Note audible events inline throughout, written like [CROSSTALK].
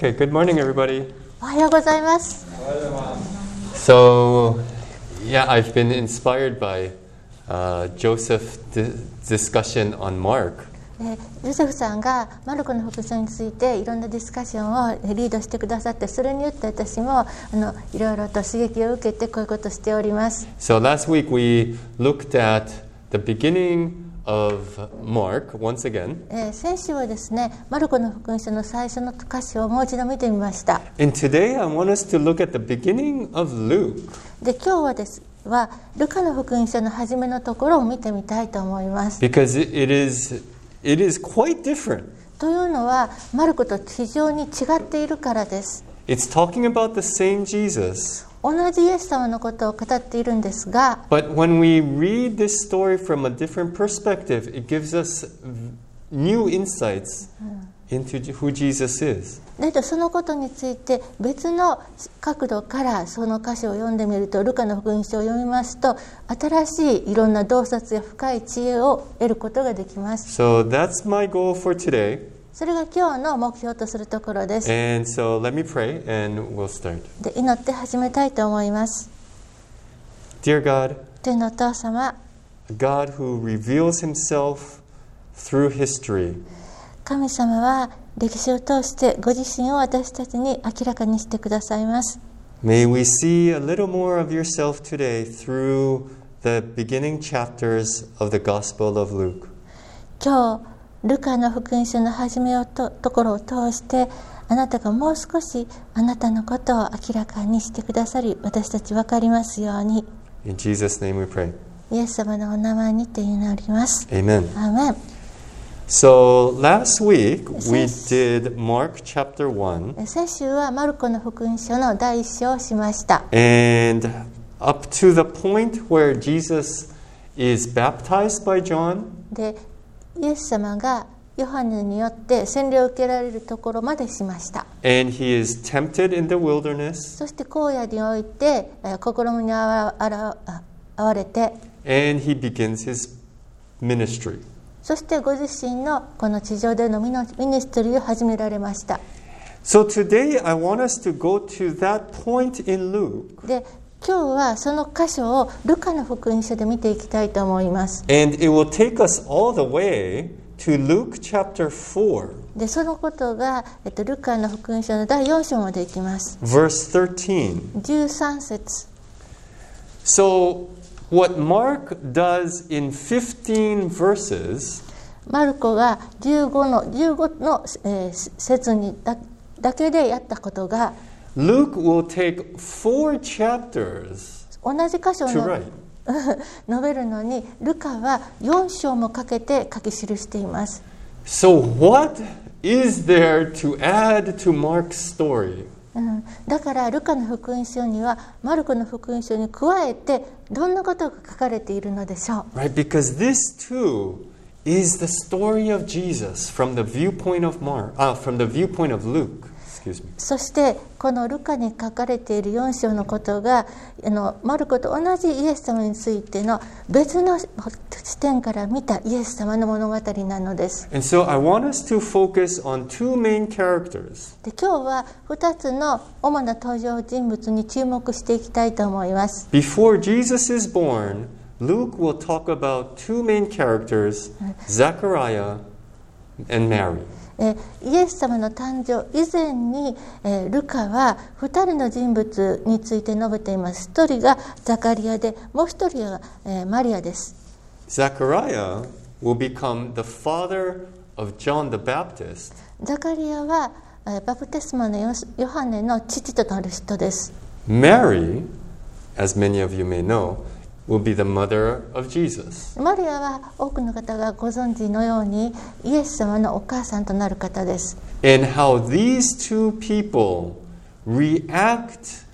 Okay, good morning, everybody. おはようございます。 So, yeah, I've been inspired by uh, Joseph's di- discussion on Mark. えーヨセフさんがマルコの福音についていろんなディスカッションをリードしてくださってそれによって私もあのいろいろと刺激を受けてこういうことをしております。 So, last week we looked at the beginning of Mark once again. 先週はですね、マルコの福音書の最初の歌詞をもう一度見てみました。で、今日はです。はルカの福音書の初めのところを見てみたいと思います。Because it is, it is というのは、マルコと非常に違っているからです。It's talking about the same Jesus. 同じイエス様のことを語っているんですが but when we read this story from a different perspective, it gives us new insights into who Jesus is. だけどそのことについて別の角度からその箇所を読んでみるとルカの福音書を読みますと新しいいろんな洞察や深い知恵を得ることができます So that's my goal for today. それが今日の目標とするところです And so let me pray and we'll start. で祈って始めたいと思います Dear God, 天のお父様 God who reveals himself through history, 神様は歴史を通してご自身を私たちに明らかにしてくださいます may we see a little more of yourself today through the beginning chapters of the Gospel of Luke. 今日ルカの福音書の始めをとところを通してあなたがもう少しあなたのことを明らかにしてくださり私たち分かりますように。In Jesus' name we pray. イエス様のお名前にて祈ります。Amen. アーメン So last week we did Mark chapter 1, え先週はマルコの福音書の第一章をしました。And up to the point where Jesus is baptized by John, でイエス様がヨハネによって洗礼を受けられるところまでしました and he is tempted in the wilderness, そして荒野においてえー試みにあわあらあ遭われて and he begins his ministry. そしてご自身のこの地上でのミニストリーを始められました So today I want us to go to that point in Luke, で今日はその箇所をルカの福音書で見ていきたいと思います。And it will take us all the way to Luke chapter 4, でそのことが、えっと、ルカの福音書の第4章までいきます。Verse 13. 13節。So, what Mark does in 15 verses マルコが15の ,15 の、えー節にだだけでやったことが Luke will take four chapters 同じ箇所 to の write. [LAUGHS] 述べるのにルカは4章もかけて書き記しています So, what is there to add to Mark's story? うん、だからルカの福音書にはマルコの福音書に加えてどんなことが書かれているのでしょう Right? Because this too is the story of Jesus from the viewpoint of Mark, uh, from the viewpoint of Luke. そしてこのルカに書かれている4章のことがあのマルコと同じイエス様についての別の視点から見たイエス様の物語なのです。So、で今日は2つの主な登場人物に注目していきたいと思います。Before Jesus is born, Luke will talk about two main characters, Zechariah and Mary. えーイエス様の誕生以前に、えールカは2人の人物について述べています。1人がザカリアでもう1人は、えーマリアです。Zechariah will become the father of John the Baptist, ザカリアは、えーバプテスマのヨヨハネの父となる人です。Mary, as many of you may know, will be the mother of Jesus. マリアは多くの方がご存知のようにイエス様のお母さんとなる方です And how these two people react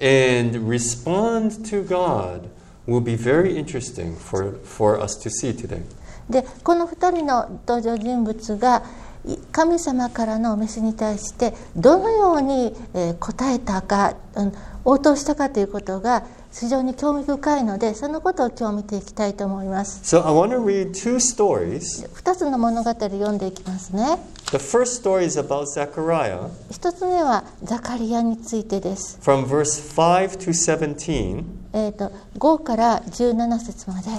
and respond to God will be very interesting for, for us to see today. でこの2人の登場人物がい神様からのお召しに対してどのようにえー答えたか、うん応答したかということが非常に興味深いのでそのことを今日見ていきたいと思います So I want to read two stories 2つの物語を読んでいきますね The first story is about Zechariah 一つ目はザカリアについてです。from verse 5 to 17. えー、と5から17節まで、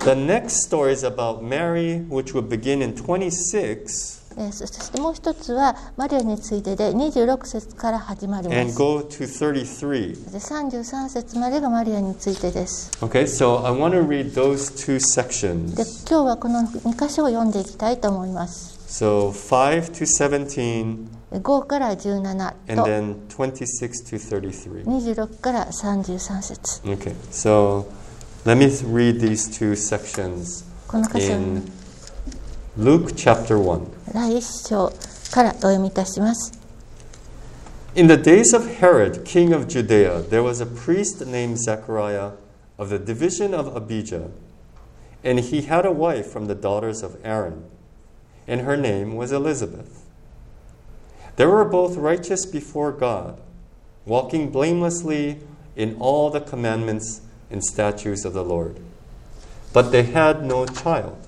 The next story is about Mary, which will begin in 26えー、そしてもう一つはマリアについてで26節から始まるます。33節までがマリアについてです。今日はこの2箇所を読んでいきたいと思います。So, 5から17と26から33節。この箇所 Luke chapter 1. 第1章からお読みいたします。 In the days of Herod, king of Judea, there was a priest named Zechariah of the division of Abijah, and he had a wife from the daughters of Aaron, and her name was Elizabeth. They were both righteous before God, walking blamelessly in all the commandments and statutes of the Lord. But they had no child,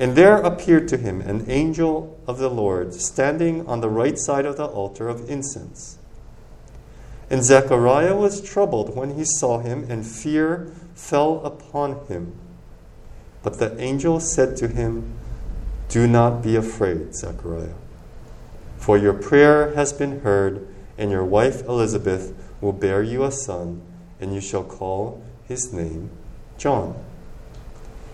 And there appeared to him an angel of the Lord standing on the right side of the altar of incense. And Zechariah was troubled when he saw him, and fear fell upon him. But the angel said to him, Do not be afraid, Zechariah, for your prayer has been heard, and your wife Elizabeth will bear you a son, and you shall call his name John.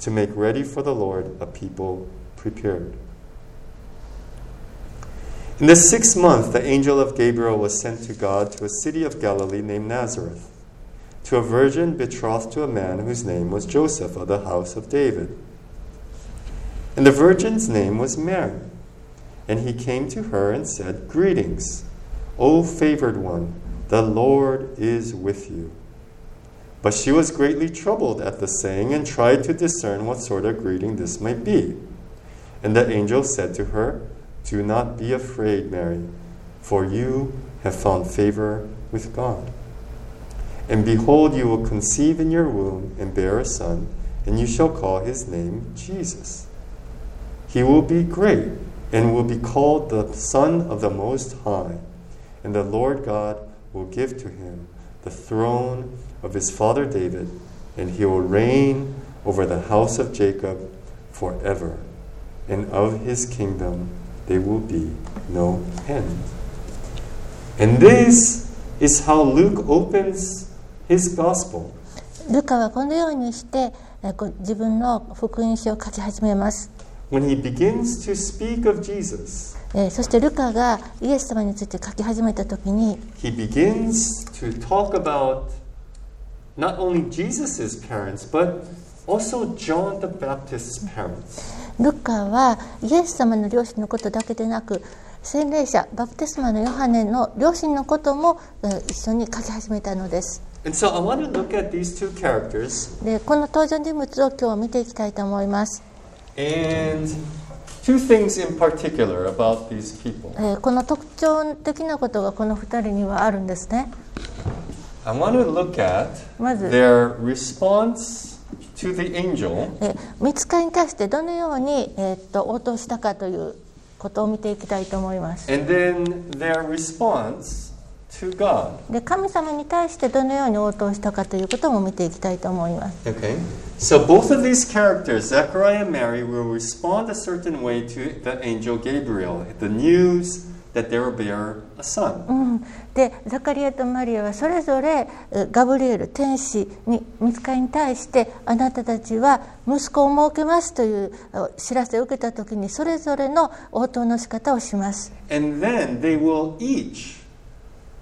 to make ready for the Lord a people prepared. In the sixth month, the angel of Gabriel was sent to God to a city of Galilee named Nazareth, to a virgin betrothed to a man whose name was Joseph of the house of David. And the virgin's name was Mary. And he came to her and said, Greetings, O favored one, the Lord is with you. But she was greatly troubled at the saying and tried to discern what sort of greeting this might be. And the angel said to her, Do not be afraid, Mary, for you have found favor with God. And behold, you will conceive in your womb and bear a son, and you shall call his name Jesus. He will be great and will be called the Son of the Most High. And the Lord God will give to him the throne of his father David, and he will reign over the house of Jacob forever. And of his kingdom there will be no end. And this is how Luke opens his gospel. ルカはこのようにしてえーこ自分の福音書を書き始めます、 When he begins to speak of Jesus, えーそしてルカがイエス様について書き始めた時に he begins to talk about not only Jesus' parents, but also John the Baptist's parents. ルカはイエス様の両親のことだけでなく、洗礼者、バプテスマのヨハネの両親のことも一緒に書き始めたのです。でこの登場人物を今日見ていきたいと思います。この特徴的なことがこの2人にはあるんですね。I want to look at まず their response to the angel えー見つかりに対してどのように、えーっと応答したかということを見ていきたいと思います and then their response to God. で神様に対してどのように応答したかということも見ていきたいと思います Okay? So both of these characters, Zechariah and Mary, will respond a certain way to the angel Gabriel, the news that they will bear a son. うん、でザカリアとマリアはそれぞれえガブリエル天使に見つかりに対してあなたたちは息子を設けますというあ知らせを受けた時にそれぞれの応答の仕方をします。And then they will each,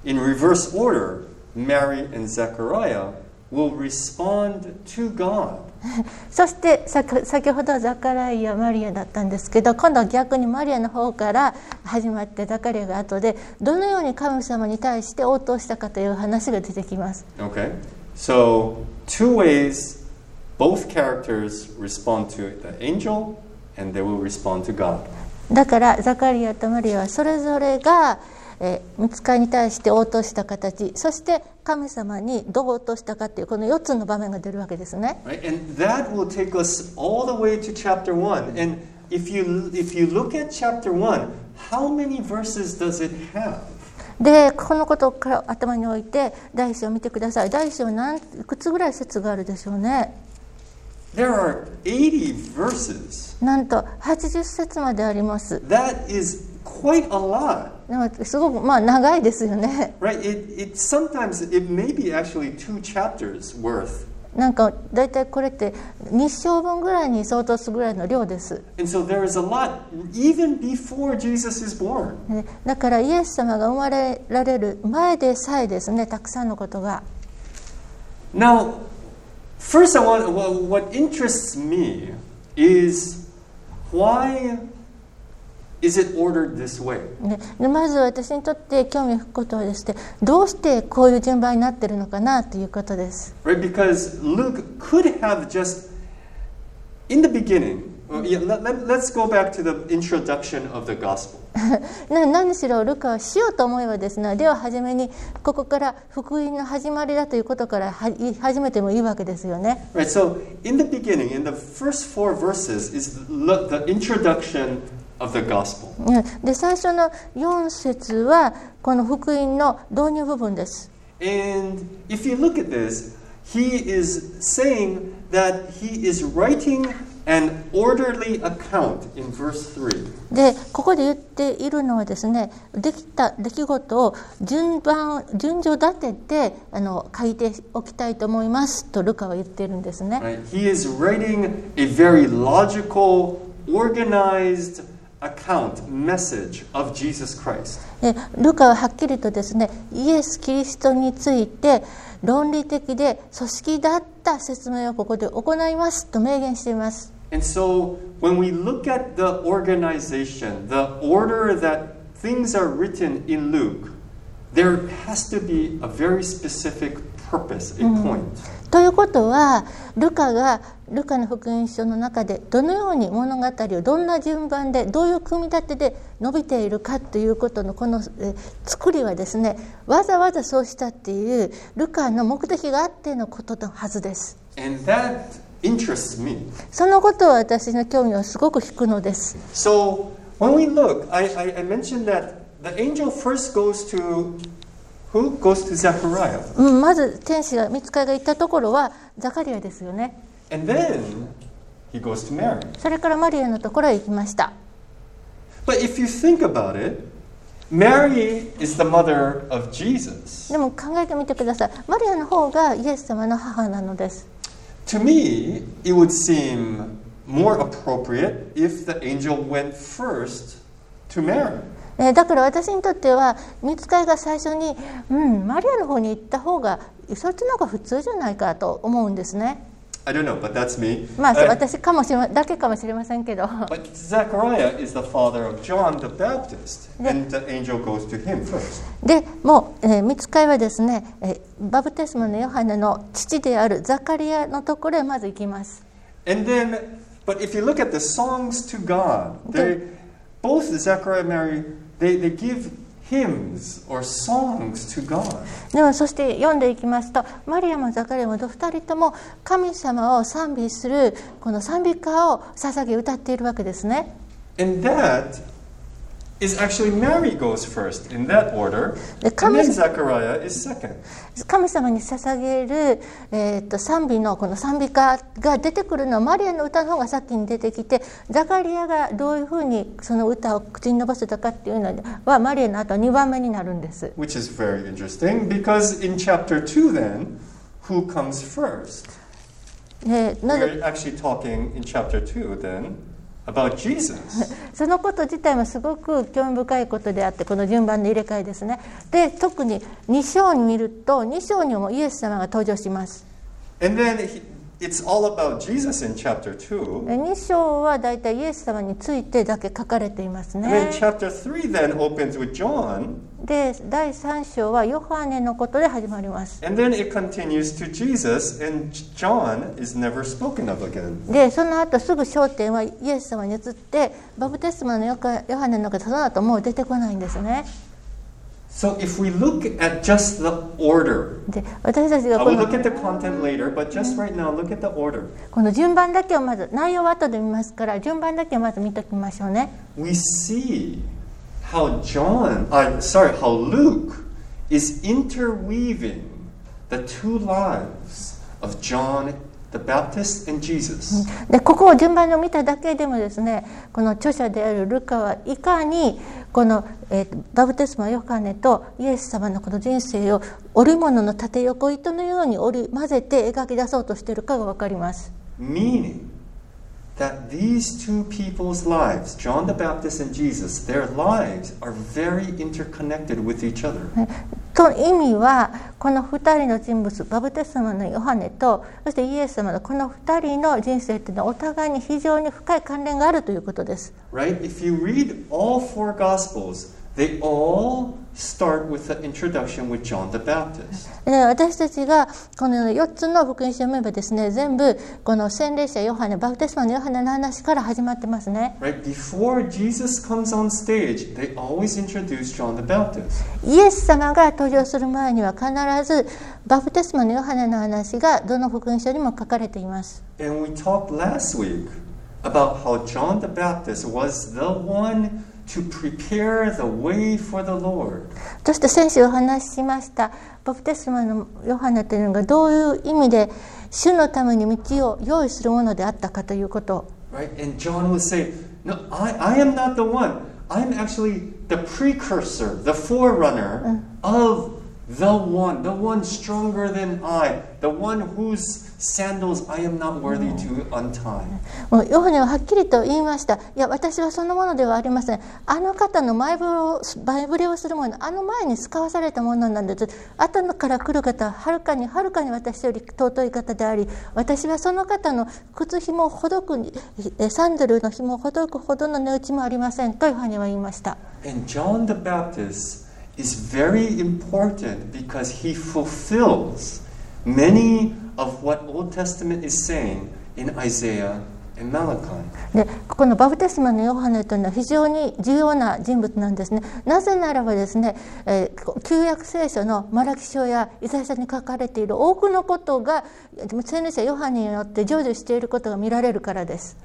in reverse order, Mary and Zechariah, will respond to God. [LAUGHS] そしてさ先ほどはザカライアマリアだったんですけど今度は逆にマリアの方から始まってザカリアが後でどのように神様に対して応答したかという話が出てきます。Okay? So, two ways both characters respond to the angel and they will respond to God. だからザカリアとマリアはそれぞれが、えー、見つかに対して応答した形そして神様にどう応答したかというこの4つの場面が出るわけですね。でこのことを頭に置いて大師を見てください。大師は何いくつぐらい説があるでしょうねなんと80節まであります。すごくまあ長いですよね Right? It, it sometimes it may be actually two chapters worth. なんか大体これって日章分ぐらいに相当するぐらいの量です And so there is a lot even before Jesus is born. ねだからイエス様が生まれられる前でさえですねたくさんのことが Now, first I want what interests me is why is it ordered this way? ねでまず私にとって興味を引くことはですねどうしてこういう順番になってるのかなということです Right? Because Luke could have just in the beginning. let's go back to the introduction of the gospel. な何しろルカはしようと思えばですねでは初めにここから福音の始まりだということからは始めてもいいわけですよね Right, so in the beginning, in the first four verses, is the introduction で最初の4節はこの福音の導入部分です。で、ここで言っているのはですね、できた出来事を順番、順序立ててあの書いておきたいと思いますとルカは言っているんですね。Right? He is writing a very logical, organized account, message of Jesus Christ. でルカははっきりとですねイエス・キリストについて論理的で組織だった説明をここで行いますと明言しています And so when we look at the organization, the order that things are written in Luke, there has to be a very specific purpose, a point. ということはルカがルカの福音書の中でどのように物語をどんな順番でどういう組み立てで伸びているかということのこのえ作りはですねわざわざそうしたっていうルカの目的があってのことのはずです。そのことは私の興味をすごく引くのです。So when we look, I, I, I mentioned that the angel first goes to who? Goes to Zechariah. うん、まず天使が見つかりが行ったところはザカリアですよね。And then he goes to Mary. それからマリアのところへ行きました。But if you think about it, Mary is the mother of Jesus. でも考えてみてください。マリアの方がイエス様の母なのです。To me, it would seem more appropriate if the angel went first to Mary. えー、だから私にとっては見つかりが最初に、うん、マリアの方に行った方がそっちのが普通じゃないかと思うんですね。まあ、私かもしれだけかもしれませんけど。で、もう、えー、見つかはですね、えー、バブテスマのヨハネの父であるザカリアのところへまず行きます。And they, they give hymns or songs to God. でもそして読んでいきますとマリアもザカリアも2人とも神様を賛美するこの賛美歌を捧げ歌っているわけですね。And that is actually Mary goes first in that order, The and then coming- Zechariah is second. 神様に捧げる、えー、と賛美のこの賛美歌が出てくるのはマリアの歌の方が先に出てきてザカリアがどういうふうにその歌を口に伸ばせたかっていうのはマリアの後は2番目になるんです。 Which is very interesting because in chapter 2, then, who comes first? でなぜ We're actually talking in chapter 2 then About Jesus. [LAUGHS] そのこと自体もすごく興味深いことであってこの順番の入れ替えですね。で特に2章に見ると2章にもイエス様が登場します。And then he, 2章は大体イエス様についてだけ書かれていますね。で、第3章はヨハネのことで始まります。で、その後すぐ焦点はイエス様に移って、バブテスマのヨハネの方、その後もう出てこないんですね。So if we look at just the order, で私たち I がこ will の look at the content later, but just right now, look at the order. この順番だけをまず内容は後で見ますから順番だけをまず見ておきましょうね。 We see how John, uh, sorry, how Luke is interweaving the two lives of John でここを順番を見ただけでもですねこの著者であるルカはいかにこの、えーとバプテスマヨハネとイエス様のこの人生を織物の縦横糸のように織り混ぜて描き出そうとしているかが分かります。Meaning that these two people's lives, John the Baptist and Jesus, their lives are very interconnected with each other. と意味はこの2人の人物バプテスマのヨハネとそしてイエス様のこの2人の人生というのはお互いに非常に深い関連があるということです。 Right? If you read all four Gospels, they all start with the introduction with John the Baptist. で私たちがこの4つの福音書を読めばですね全部この洗礼者ヨハネバプテスマのヨハネの話から始まってますね Right? Before Jesus comes on stage, they always introduce John the Baptist. イエス様が登場する前には必ずバプテスマのヨハネの話がどの福音書にも書かれています And we talked last week about how John the Baptist was the one to prepare the way for the Lord. そして先週お話ししましたバプテスマのヨハネというのがどういう意味で主のために道を用意するものであったかということ Right? And John would say, No, I, I am not the one. I'm actually the precursor, the forerunner of the one, the one stronger than I, the one whose sandals I am not worthy to untie. もうヨハネははっきりと言いました。いや、私はそのものではありません。あの方の前触れを前触れをするもの、あの前に使わされたものなんです。後から来る方ははるかにはるかに私より尊い方であり、私はその方の靴紐をほどくサンダルの紐をほどくほどの値打ちもありませんとヨハネは言いました。And John the Baptist is very important because he fulfills many of what Old Testament is saying in Isaiah and Malachi. でここのバプテスマのヨハネというのは非常に重要な人物なんですね。なぜならばですね、えー旧約聖書のマラキ書やイザヤ書に書かれている多くのことが聖霊者ヨハネによって成就していることが見られるからです。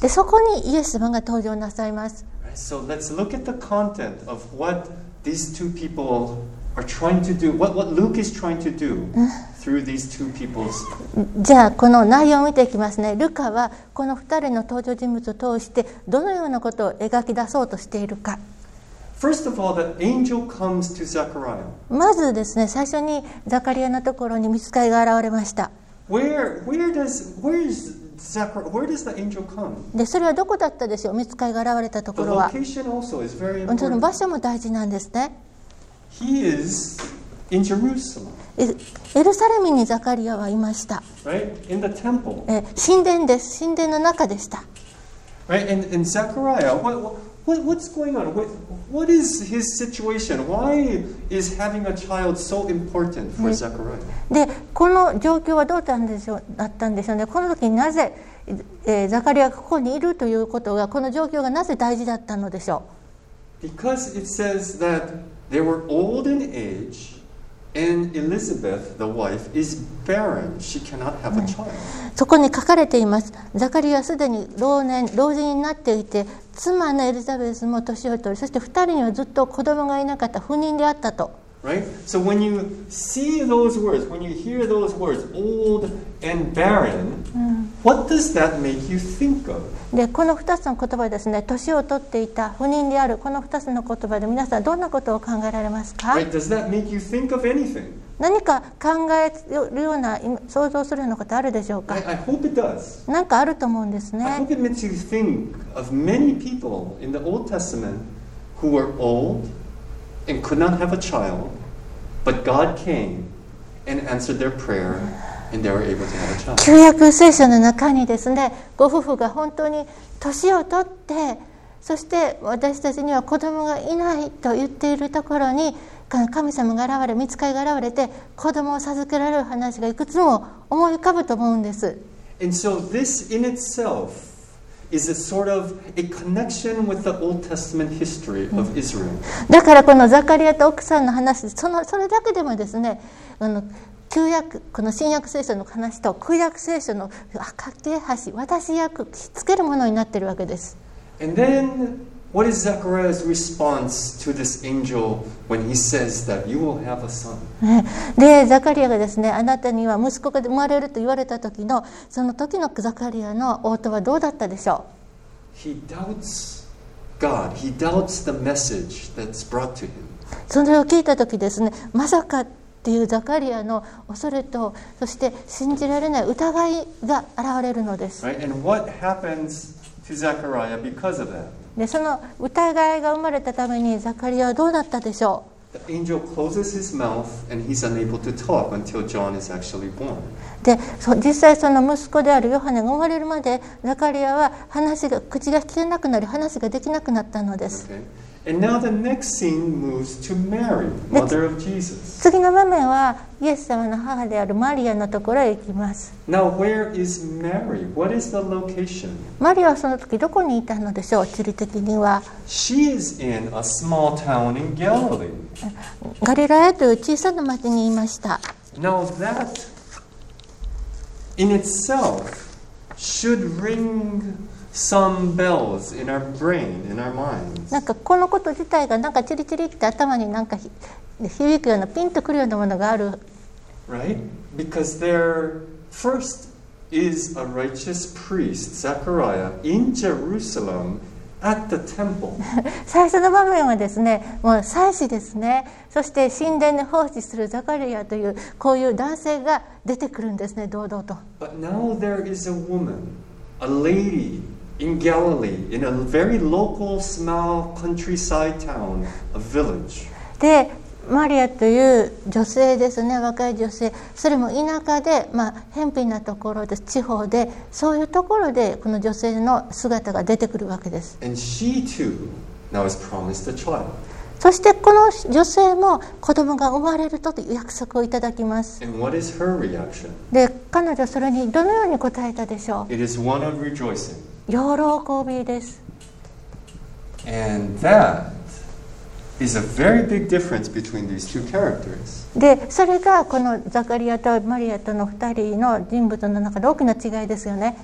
でそこにイエス様が登場なさいます。So let's look at the content of what these two people are trying to do, what, what Luke is trying to do through these two people's じゃあこの内容を見ていきますね。ルカはこの2人の登場人物を通してどのようなことを描き出そうとしているか。First of all, the angel comes to Zechariah. まずですね、最初にザカリアのところに見つかりが現れました。Where, where does, where is でそれはどこだったでしょう、見つかりが現れたところは。その場所も大事なんですね。エルサレムにザカリアはいました。神殿です、神殿の中でした。What's going on? What, what is his situation? Why is having a child so important for Zechariah? でこの状況はどうだったんでしょうだったんでしょうねこの時になぜ、えーザカリアがここにいるということがこの状況がなぜ大事だったのでしょ Because it says that they were old in age, and Elizabeth, the wife, is barren. She cannot have a child. うそこに書かれていますザカリアはすでに老年老人になっていて妻のエリザベスも年を取りそして2人にはずっと子供がいなかった不妊であったと Right? So when you see those words, when you hear those words, old and barren, what does that make you think of? でこの2つの言葉ですね年を取っていた不妊であるこの2つの言葉で皆さんどんなことを考えられますか Right? Does that make you think of anything? 何か考えるような想像するようなことあるでしょうか I, I hope it does. なんかあると思うんです I ね hope it makes you think of many people in the Old Testament who were old and could not have a child, but God came and answered their prayer. 旧約聖書の中にですねご夫婦が本当に年を取ってそして私たちには子供がいないと言っているところに神様が現れ見つかりが現れて子供を授けられる話がいくつも思い浮かぶと思うんです。Is a sort of a connection with the Old Testament history of Israel. だからこのザカリアと奥さんの話そのそれだけでもですねあの旧約この新約聖書の話と旧約聖書のあ架け橋私役つけるものになっているわけです And then what is Zechariah's response to this angel when he says that you will have a son? ねでザカリアがですねあなたには息子が生まれると言われた時のその時のザカリアの応答はどうだったでしょ He doubts God. He doubts the message that's brought to him. うそれを聞いた時ですねまさかっていうザカリアの恐れとそして信じられない疑いが現れるのです Right? And what happens to Zechariah because of that? でその疑いが生まれたためにザカリアはどうなったでしょ The angel closes his mouth and he's unable to talk until John is actually born. うでそ実際その息子であるヨハネが生まれるまでザカリアは話が口が聞けなくなり話ができなくなったのです Okay? And now the next scene moves to Mary, mother of Jesus. 次の場面はイエス様の母であるマリアのところへ行きます Now, where is Mary? What is the location? マリアはその時どこにいたのでしょう地理的には She is in a small town in Galilee. ガリラヤという小さな町にいました Now, that in itself should ring some bells in our brain, in our minds. なんかこのこと自体がなんかチリチリって頭になんかひ響くようなピンとくるようなものがある Right? Because there first is a righteous priest, Zechariah, in Jerusalem at the temple. 最初の場面はですねもう祭司ですねそして神殿で奉仕するザカリアというこういう男性が出てくるんですね堂々と But now there is a woman, a lady in Galilee, in a very local, small countryside town, a village. でマリアという女性ですね若い女性それも田舎で、まあ、偏僻なところです地方でそういうところでこの女性の姿が出てくるわけです And she too now is promised a child. そしてこの女性も子供が生まれるという約束をいただきます?で彼女はそれにどのように答えたでしょ.う喜びです And that is a very big difference between these two characters. でそれがこのザカリアとマリアとの2人の人物の中で大きな違いですよね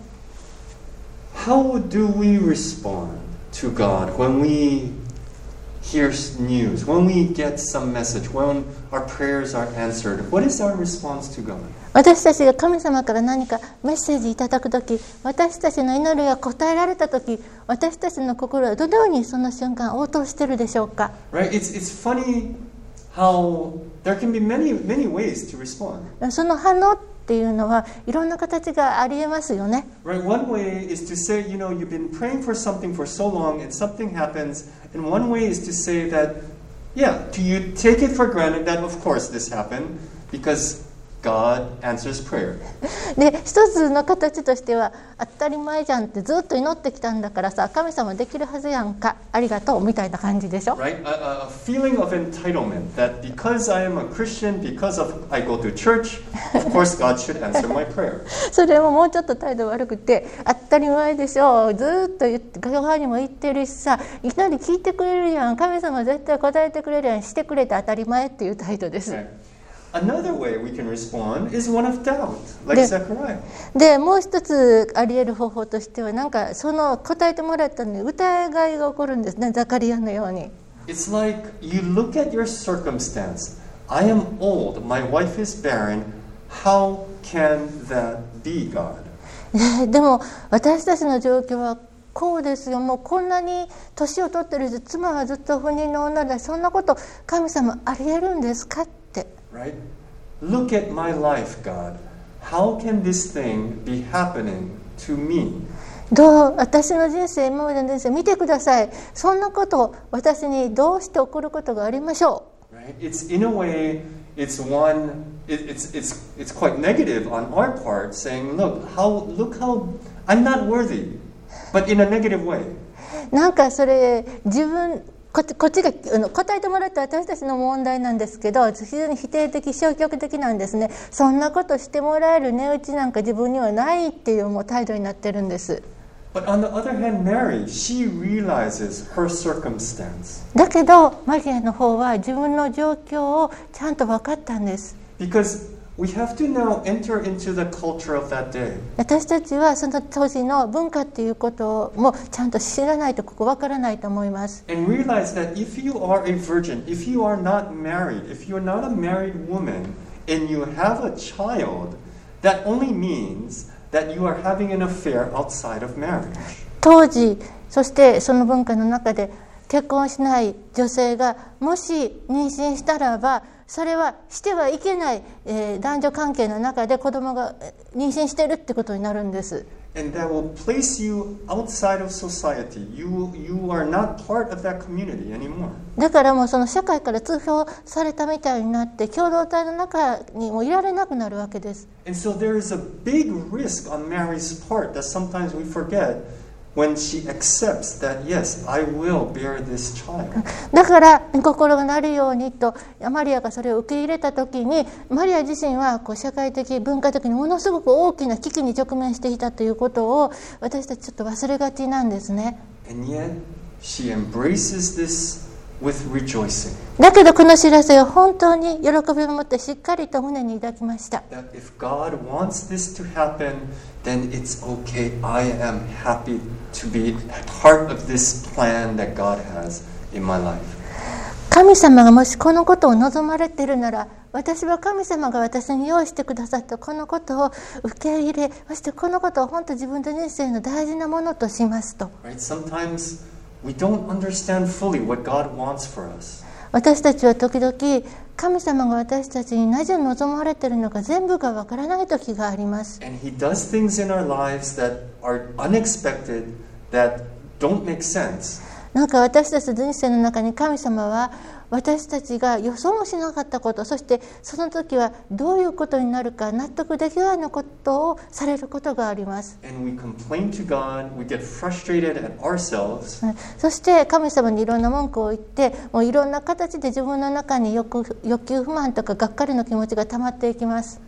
How do we respond to God when we hear news, when we get some message, when our prayers are answered? What is our response to God? 私たちが神様から何かメッセージいただく時私たちの祈りが答えられた時私たちの心はどのようにその瞬間応答しているでしょうか Right? It's, it's funny how there can be many, many ways to respond. その反応っていうのはいろんな形がありえますよね Right? One way is to say, you know, you've been praying for something for so long and something happens. And one way is to say that, yeah, do you take it for granted that, of course, this happened because God answers prayer. で一つの形としては当たり前じゃんってずっと祈ってきたんだからさ神様できるはずやんかありがとうみたいな感じでしょ？Right? A, a- feeling of entitlement that because I am a Christian, because of I go to church, of course God should answer my prayer. [LAUGHS] それももうちょっと態度悪くて当たり前でしょずーっと言って側にも言ってるしさいきなり聞いてくれるやん神様絶対答えてくれるやんしてくれて当たり前っていう態度です. Another way we can respond is one of doubt, like Zechariah. でもう一つあり得る方法としてはなんかその答えてもらったのに疑いが起こるんですねザカリアのように It's like you look at your circumstance. I am old, my wife is barren. How can that be, God? ででも私たちの状況はこうですよもうこんなに年を取ってるし妻はずっと不妊の女でそんなこと神様あり得るんですかって Right? Look at my life, God. How can this thing be happening to me? どう私の人生今までの人生見てくださいそんなこと私にどうして起こることがありましょ Right? It's in a way, it's one. It, it's it's it's quite negative on our part, saying, "Look how look how I'm not worthy," but in a negative way. うなんかそれ自分 こっちこっちがあの答えてもらった私たちの問題なんですけど非常に否定的消極的なんですね。そんなことしてもらえる値打ちなんか自分にはないっていうもう態度になってるんです。But on the other hand, Mary, she realizes her circumstance. だけどマリアの方は自分の状況をちゃんと分かったんです。Because we have to now enter into the culture of that day. 私たちはその当時の文化っていうこともちゃんと知らないとここ分からないと思います And realize that if you are a virgin, if you are not married, if you're not a married woman, and you have a child, that only means that you are having an affair outside of marriage. 当時そしてその文化の中で結婚しない女性がもし妊娠したらば それはしてはいけない、えー、男女関係の中で子供が妊娠してるってことになるんです。だからもうその社会から通報されたみたいになって共同体の中にもいられなくなるわけです。And so there is a big risk on Mary's part that sometimes we forget. When she accepts that, yes, I will bear this child. だから心がなるようにとマリアがそれを受け入れた時にマリア自身はこう社会的文化的にものすごく大きな危機に直面していたということを私たちちょっと忘れがちなんですね And yet, she embraces this. だけどこの知らせを本当に喜びを持ってしっかりと胸に抱きました happen, okay. 神様がもしこのことを望まれているなら私は神様が私に用意してくださったこのことを受け入れそしてこのことを本当自分の人生の大事なものとしますと Right? 私たちは時々神様が私たちになぜ望まれているのか全部がわからない時があります。なんか私たち人生の中に神様は私たちが予想もしなかったことそしてその時はどういうことになるか納得できないようなことをされることがあります。God, そして神様にいろんな文句を言ってもういろんな形で自分の中に欲欲求不満とかがっかりの気持ちが溜まっていきます。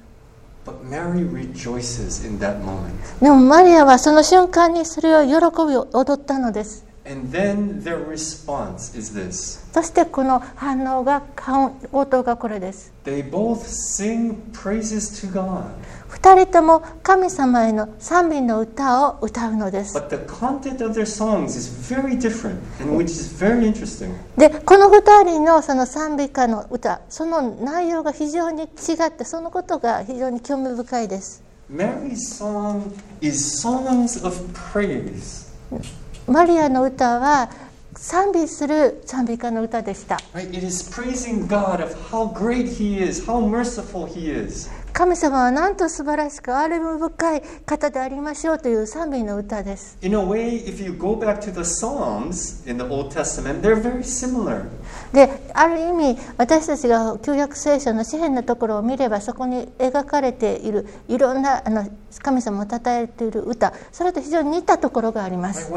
But Mary rejoices in that moment. でもマリアはその瞬間にそれを喜びを踊ったのですそしてこの反応が応答がこれです。二人とも神様への賛美の歌を歌うのです。で、この二人の,その賛美歌の歌、その内容が非常に違って、そのことが非常に興味深いです。マリアの歌は賛美する賛美歌の歌でした Right? It is praising God of how great He is, how merciful He is. 神様はなんと素晴らしく、あれも深い方でありましょうという賛美の歌です。Way, で、ある意味、私たちが旧約聖書の詩篇のところを見れば、そこに描かれているいろんなあの神様を称えている歌、それと非常に似たところがあります。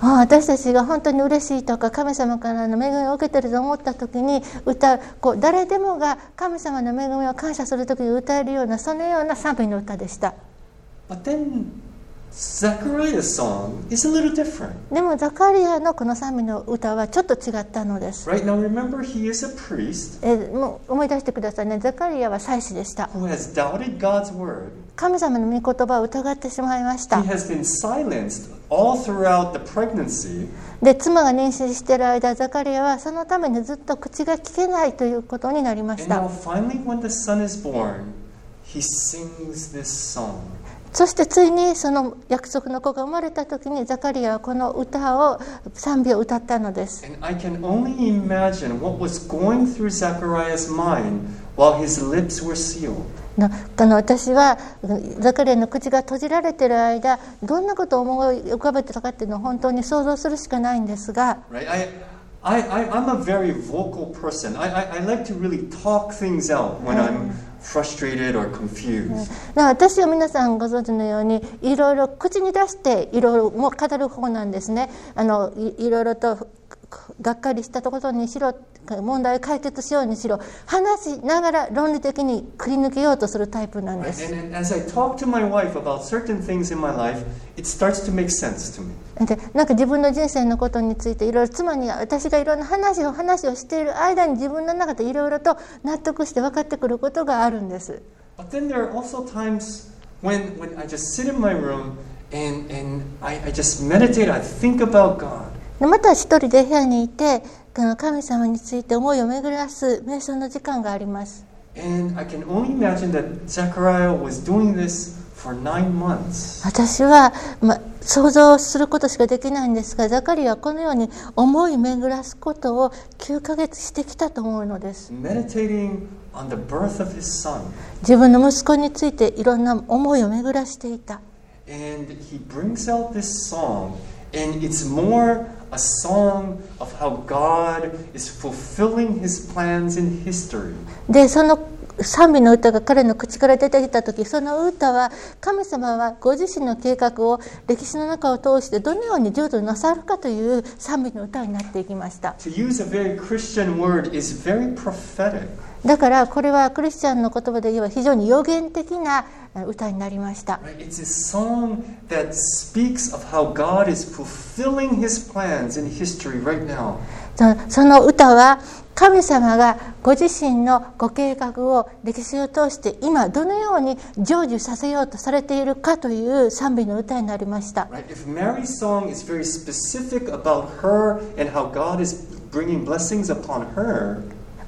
私たちが本当にうれしいいとか神様からの恵みを受けてると思った時に歌うこう誰でもが神様の恵みを感謝する時に歌えるようなそのような賛美の歌でした。But then Zechariah's song is a little different. でもザカリアのこの賛美の歌はちょっと違ったのです、Right now, remember, he is a priest えーもう思い出してくださいねザカリアは祭司でした who has doubted God's word. 神様の御言葉を疑ってしまいまし He た has been silenced all throughout the pregnancy. で妻が妊娠している間ザカリアはそのためにずっと口が聞けないということになりまし And た now, finally, when the son is born, he sings this song. そしてついにその約束の子が生まれた時にザカリアはこの歌を賛美を歌ったのです。あの私はザカリアの口が閉じられている間どんなことを思い浮かべてたかっていうのを本当に想像するしかないんですが。i I, I, I'm a very vocal person. I, I, I like to really talk things out when I'm、frustrated or confused. 私は皆さんご存知のようにいろいろ口に出していろいろ語る方なんですねあのいいろいろとがっかりしたことにしろ問題解決しようにしろ話しながら論理的にくり抜けようとするタイプなんです。なんか自分の人生のことについていろいろ妻に私がいろんな話を話をしている間に自分の中でいろいろと納得して分かってくることがあるんです。また一人で部屋にいて神様について思いを巡らす瞑想の時間があります。私は、ま、想像することしかできないんですが、ザカリはこのように思い巡らすことを9か月してきたと思うのです。On the birth of his son. 自分の息子についていろんな思いを巡らしていた。And it's more a song of how God is fulfilling his plans in history. でその賛美の歌が彼の口から出てきた時その歌は神様はご自身の計画を歴史の中を通してどのように成就なさるかという賛美の歌になっていきました To use a very Christian word, is very prophetic. だからこれはクリスチャンの言葉で言えば非常に予言的な歌になりました。その歌は神様がご自身のご計画を歴史を通して今どのように成就させようとされているかという賛美の歌になりました。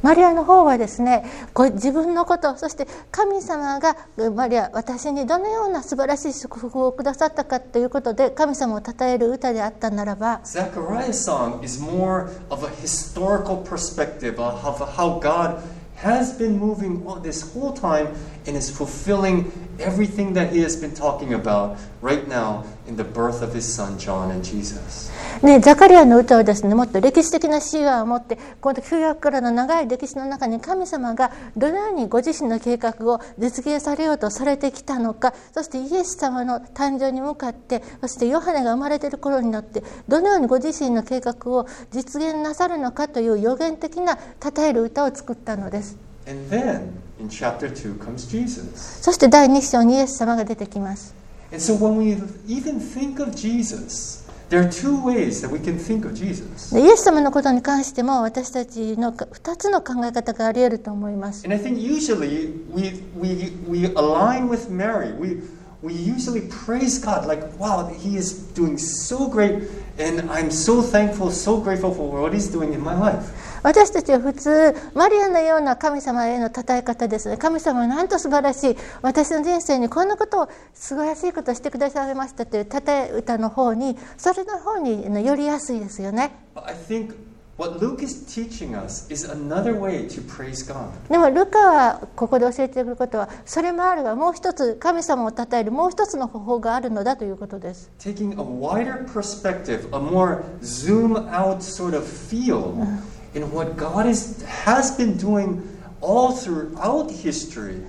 マリアの方はですねこう自分のことそして神様がマリア私にどのような素晴らしい祝福をくださったかということで神様を称える歌であったならば Zechariah's song is more of a historical perspective of how God has been moving all this whole time and is fulfilling everything that he has been talking about right now in the birth of his son John and Jesus. ね、ザカリアの歌はですねもっと歴史的な神話を持ってこの旧約からの長い歴史の中に神様がどのようにご自身の計画を実現されようとされてきたのかそしてイエス様の誕生に向かってそしてヨハネが生まれている頃になってどのようにご自身の計画を実現なさるのかという予言的な称える歌を作ったのです And then in chapter 2 comes Jesus. そして第2章にイエス様が出てきます And so when we even think of Jesus, there are two ways that we can think of Jesus. でイエス様のことに関しても私たちの2つの考え方があり得ると思います And I think usually we, we, we align with Mary. We, we usually praise God like, wow, He is doing so great, and I'm so thankful, so grateful for what He's doing in my life. 私たちは普通マリアのような神様への称え方ですね神様はなんと素晴らしい私の人生にこんなことを素晴らしいことをしてくださいましたという称え歌の方にそれの方に寄りやすいですよね I think what Luke is teaching us is another way to praise God. でもルカはここで教えてくることはそれもあるがもう一つ神様を称えるもう一つの方法があるのだということです Taking a wider perspective, a more zoom out sort of feel in what God is, has been doing all throughout history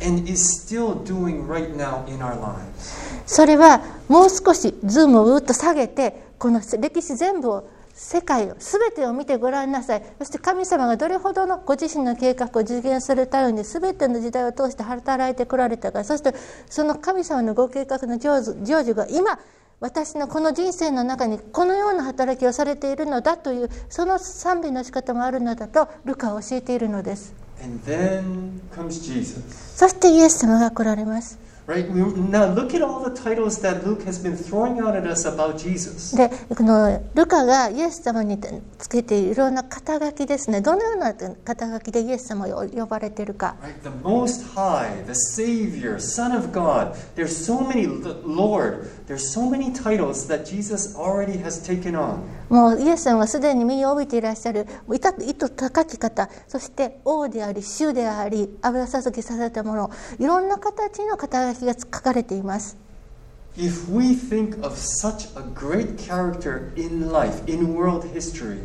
and is still doing right now in our lives. それはもう少しズームをうっと下げてこの歴史全部を世界を全てを見てごらんなさいそして神様がどれほどのご自身の計画を実現するために全ての時代を通して働いてこられたかそしてその神様のご計画の成就が今私のこの人生の中にこのような働きをされているのだというその賛美の仕方もあるのだとルカは教えているのです And then comes Jesus. そしてイエス様が来られます Right? Now look at all the titles that Luke has been throwing out at us about Jesus. でこのルカがイエス様につけているいろんな肩書きですねどのような肩書きでイエス様を呼ばれているか Right? The Most High, the Savior, Son of God. There's so many, Lord, there's so many titles that Jesus already has taken on. もうイエス様はすでに身に帯びていらっしゃるいた意図高き方そして王であり主であり油注ぎされたものいろんな形の肩書きが書かれています If we think of such a great character in life, in world history,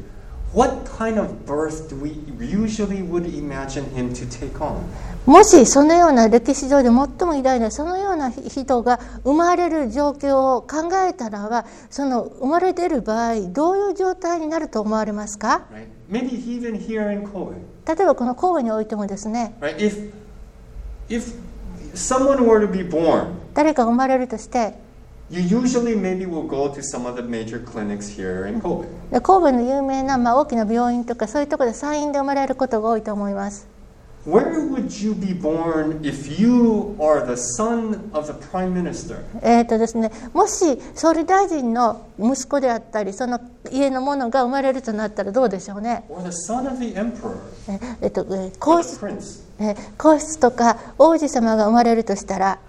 What kind of birth do we usually would imagine him to take on? もしそのような歴史上で最も偉大なそのような人が生まれる状況を考えたらはその生まれている場合どういう状態になると思われますか、例えばこの神戸においてもですね、誰かが生まれるとして。You usually maybe will go to some of the major clinics here in Kobe. で神戸の有名な、まあ、大きな病院とかそういうところで産院で生まれることが多いと思います Where would you be born if you are the son of the prime minister? えーとですね、もし総理大臣の息子であったりその家の者が生まれるとなったらどうでしょうね、Or the son of the emperor? ええっと皇室皇室とか王子様が生まれるとしたら。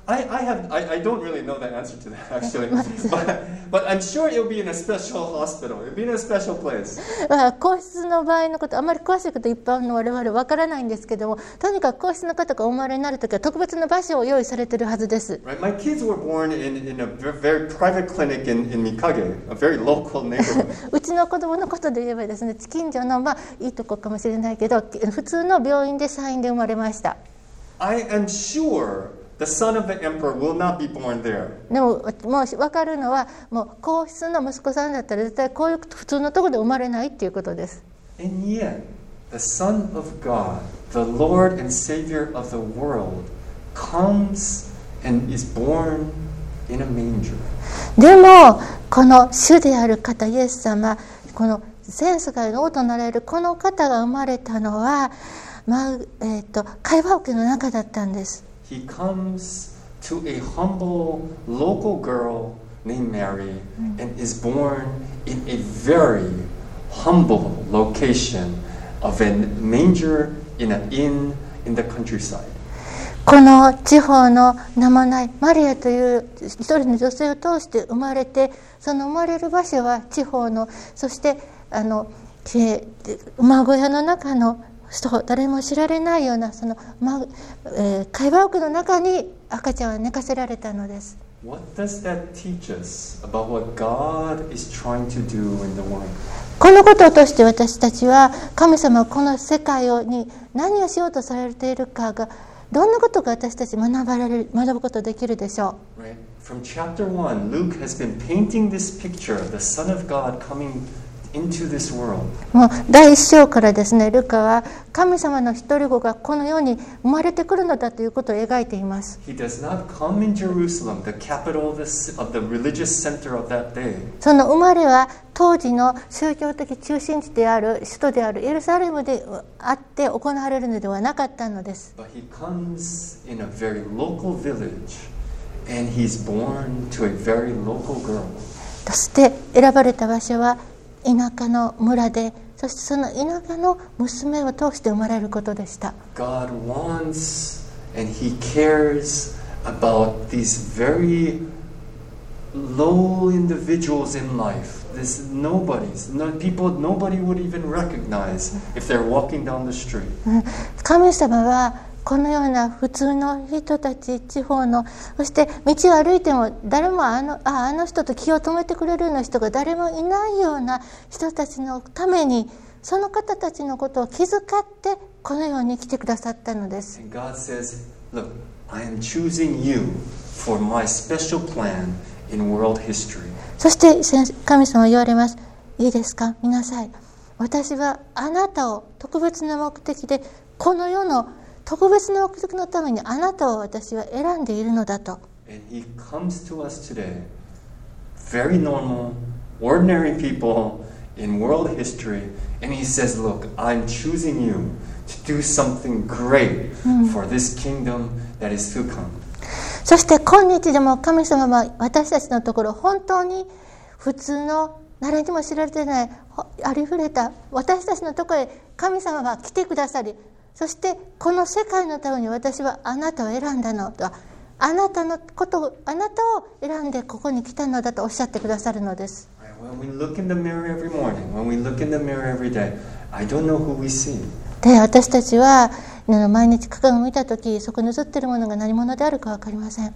皇室の場合のことあまり詳しいこと一般の我々分からないんですけどもとにかく皇室の方がお生まれになるときは特別な場所を用意されてるはずです。[LAUGHS] うちの子供のことで言えばですね近所のまあいいとこかもしれないけど普通の病院でサインで生まれます。ました I am sure the son of the emperor will not be born there. でももう分かるのはもう皇室の息子さんだったら絶対こういう普通のところで生まれないっていうことです And yet, the Son of God, the Lord and Savior of the world, comes and is born in a manger. でもこの主である方イエス様この全世界の王となられるこの方が生まれたのは、まあえー、と会話桶の中だったんです He comes to a humble local girl named Mary and is born in a very humble location of a manger in an inn in the countryside. この地方の名もないマリアという一人の女性を通して生まれてその生まれる場所は地方のそしてあのえー馬小屋の中の人誰も知られないようなその、まえー会話屋の中に赤ちゃんは寝かせられたのです What does that teach us about what God is trying to do in the world? このことを通して私たちは神様はこの世界をに何をしようとされているかがどんなことが私たち学ばれる学ぶことができるでしょう Right? From chapter 1, Luke has been painting this picture of the Son of God coming. もう第1章からですねルカは神様の一人子がこの世に生まれてくるのだということを描いています。その生まれは当時の宗教的中心地である首都であるエルサレムであって行われるのではなかったのです。そして選ばれた場所は田舎の村でそしてその田舎の娘を通して生まれることでした God wants and he cares about these very low individuals in life. This nobodies, no, people nobody would even recognize if they're walking down the street. うん神様はこのような普通の人たち地方のそして道を歩いても誰もあのああの人と気を止めてくれるような人が誰もいないような人たちのためにその方たちのことを気遣ってこのように来てくださったのです。And God says, Look, I am choosing you for my special plan in world history. そして先神様は言われます。いいですか？見なさい。私はあなたを特別な目的でこの世の特別な奥づのためにあなたを私は選んでいるのだと。そして今日でも神様は私たちのところ本当に普通の誰にも知られていないありふれた私たちのところへ神様が来てくださり。そしてこの世界のために私はあなたを選んだのとはあなたのことをあなたを選んでここに来たのだとおっしゃってくださるのです。で私たちは毎日鏡を見た時そこに映っているものが何者であるかわかりません。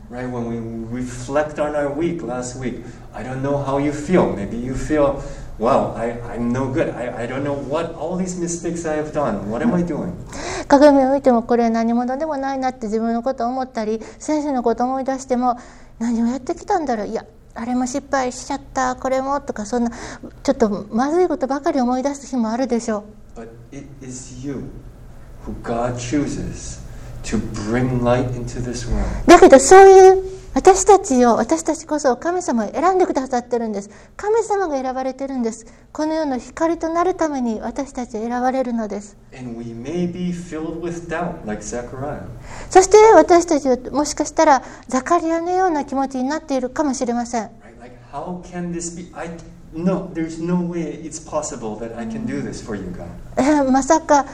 鏡を見てもこれ何者でもないなって自分のことを思ったり先生のことを思い出しても何をやってきたんだろう。いやあれも失敗しちゃった。これもとかそんなちょっとまずいことばかり思い出す日もあるでしょう。But it is you who God だけどそういう私たちを私たちこそ神様を選んでくださってるんです。神様が選ばれてるんです。この世の光となるために私たち選ばれるのです、そして私たちはもしかしたらザカリアのような気持ちになっているかもしれません。まさか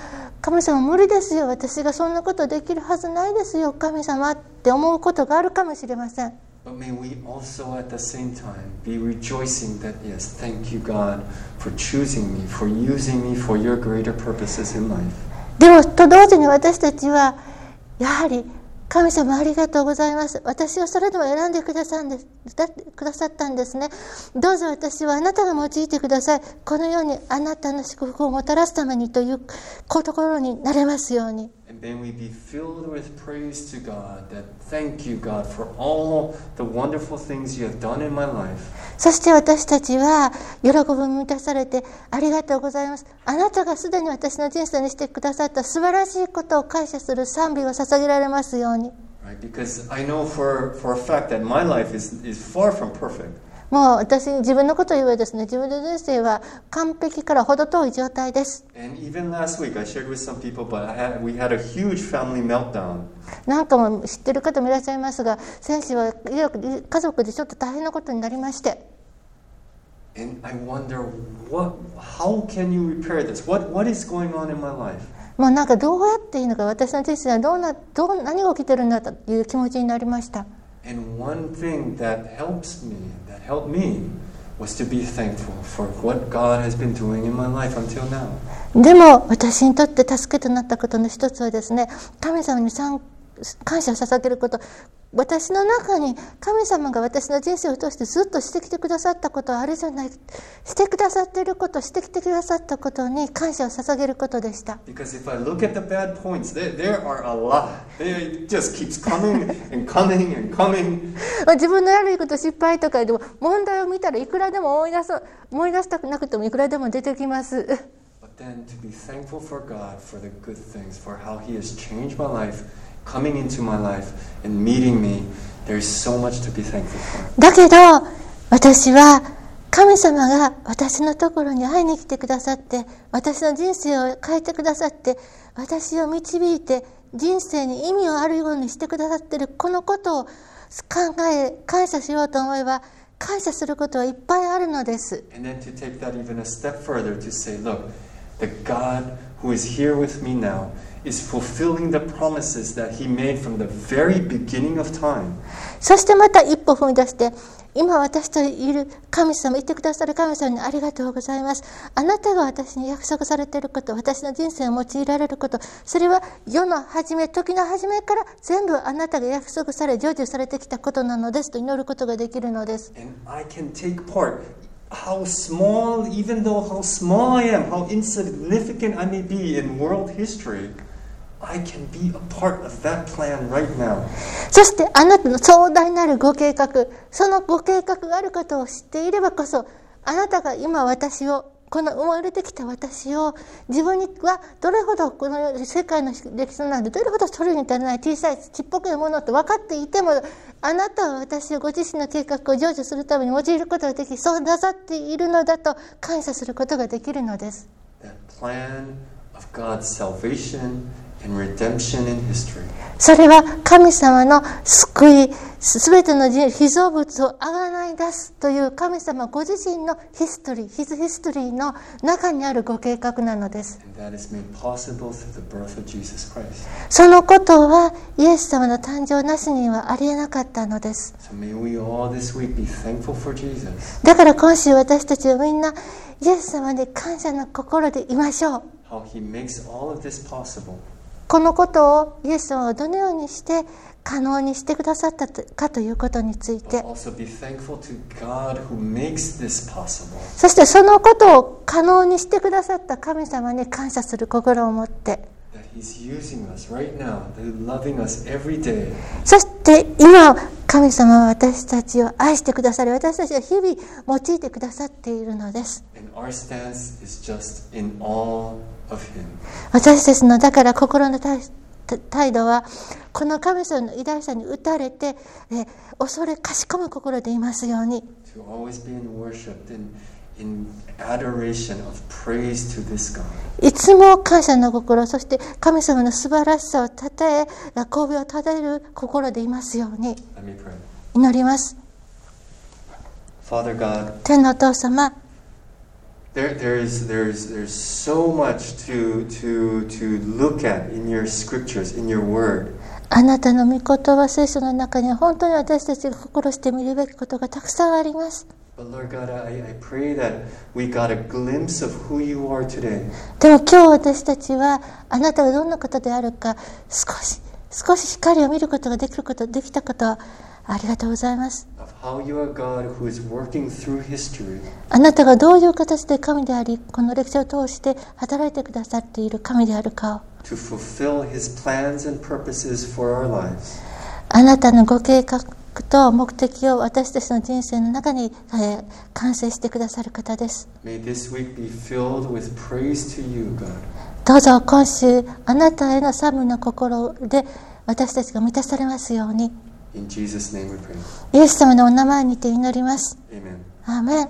神様無理ですよ。私がそんなことできるはずないですよ。神様って思うことがあるかもしれません。でもと同時に私たちはやはり神様ありがとうございます。私をそれでも選んでくださんです。だくださったんですね。どうぞ私はあなたが用いてください。このようにあなたの祝福をもたらすためにというところになれますように。And may we be filled with praise to God that thank you, God, for all the wonderful things you have done in my life. そして私たちは喜びに満たされてありがとうございますあなたがすでに私の人生にしてくださった素晴らしいことを感謝する賛美を捧げられますように Right? Because I know for, for a fact that my life is, is far from perfect. もう私自分のこと言えばですね、自分の人生は完璧から程遠い状態です。なんかも知ってる方もいらっしゃいますが、先生は家族でちょっと大変なことになりまして。もうなんかどうやっていいのか、私の人生はどうなどう何が起きてるんだという気持ちになりました。And one thing that helps me, that helped me, was to be thankful for what God has been doing in my life until now. でも私にとって助けとなったことの一つはですね神様にさん 感謝を捧げること私の中に神様が私の人生を通してずっとしてきてくださったことはあるじゃないしてくださっていることしてきてくださったことに感謝を捧げることでした。自分の悪いこと失敗とかでも問題を見たらいくらでも思い出,そう思い出したくなくてもいくらでも出てきます。[LAUGHS] And to be thankful for God for the good things, for how He has changed my life. だけど私は神様が私のところに会いに来てくださって私の人生を変えてくださって私を導いて人生に意味をあるようにしてくださってるこのことを考え感謝しようと思えば感謝することはいっぱいあるのです。Is fulfilling the promises that He made from the very beginning of time. そしてまた一歩踏み出して今私といる神様いてくださる神様にありがとうございますあなたが私に約束されていること私の人生を用いられることそれは世の初め時の初めから全部あなたが約束され成就されてきたことなのですと祈ることができるのです And I can take part. How small, even though how small I am, how insignificant I may be in world history, そしてあなたの壮大なるご計画そのご計画があることを知っていればこそあなたが今私をこの生まれてきた私を自分にはどれほどこの世界の歴史なんでどれほどそれに足りない小さいちっぽけなものと分かっていてもあなたは私をご自身の計画を成就するために用いることができそうなさっているのだと感謝することができるのです。それは神様の救い、すべての被造物をあがない出すという神様ご自身のヒストリー、ヒズヒストリーの中にあるご計画なのです。そのことはイエス様の誕生なしにはありえなかったのです。だから今週私たちはみんなイエス様に感謝の心でいましょう。このことをイエス様はどのようにして可能にしてくださったかということについてそしてそのことを可能にしてくださった神様に感謝する心を持って。そして今神様は私たちを愛してくださり私たちを日々用いてくださっているのです.私たちのだから心の態態度はこの神様の偉大さに打たれてえ恐れかしこむ心でいますようにいつも感謝の心そして神様の素晴らしさをたたえ神戸をたたえる心でいますように.祈ります Father God, 天のお父様 there, there is there's there's so much to to to look at in your scriptures, in your word. あなたの御言葉聖書の中には本当に私たちが心して見るべきことがたくさんあります But Lord God, I, I pray that we got a glimpse of who you are today. でも今日私たちはあなたがどんな方であるか少し少し光を見ることができることできたことありがとうございます。あなたがどういう形で神であり、この歴史を通して働いてくださっている神であるかを。あなたのご計画、と目的を私たちの人生の中に、えー完成してくださる方です you. どうぞ今週あなたへの賛美の心で私たちが満たされますように.イエス様のお名前にて祈ります.アーメン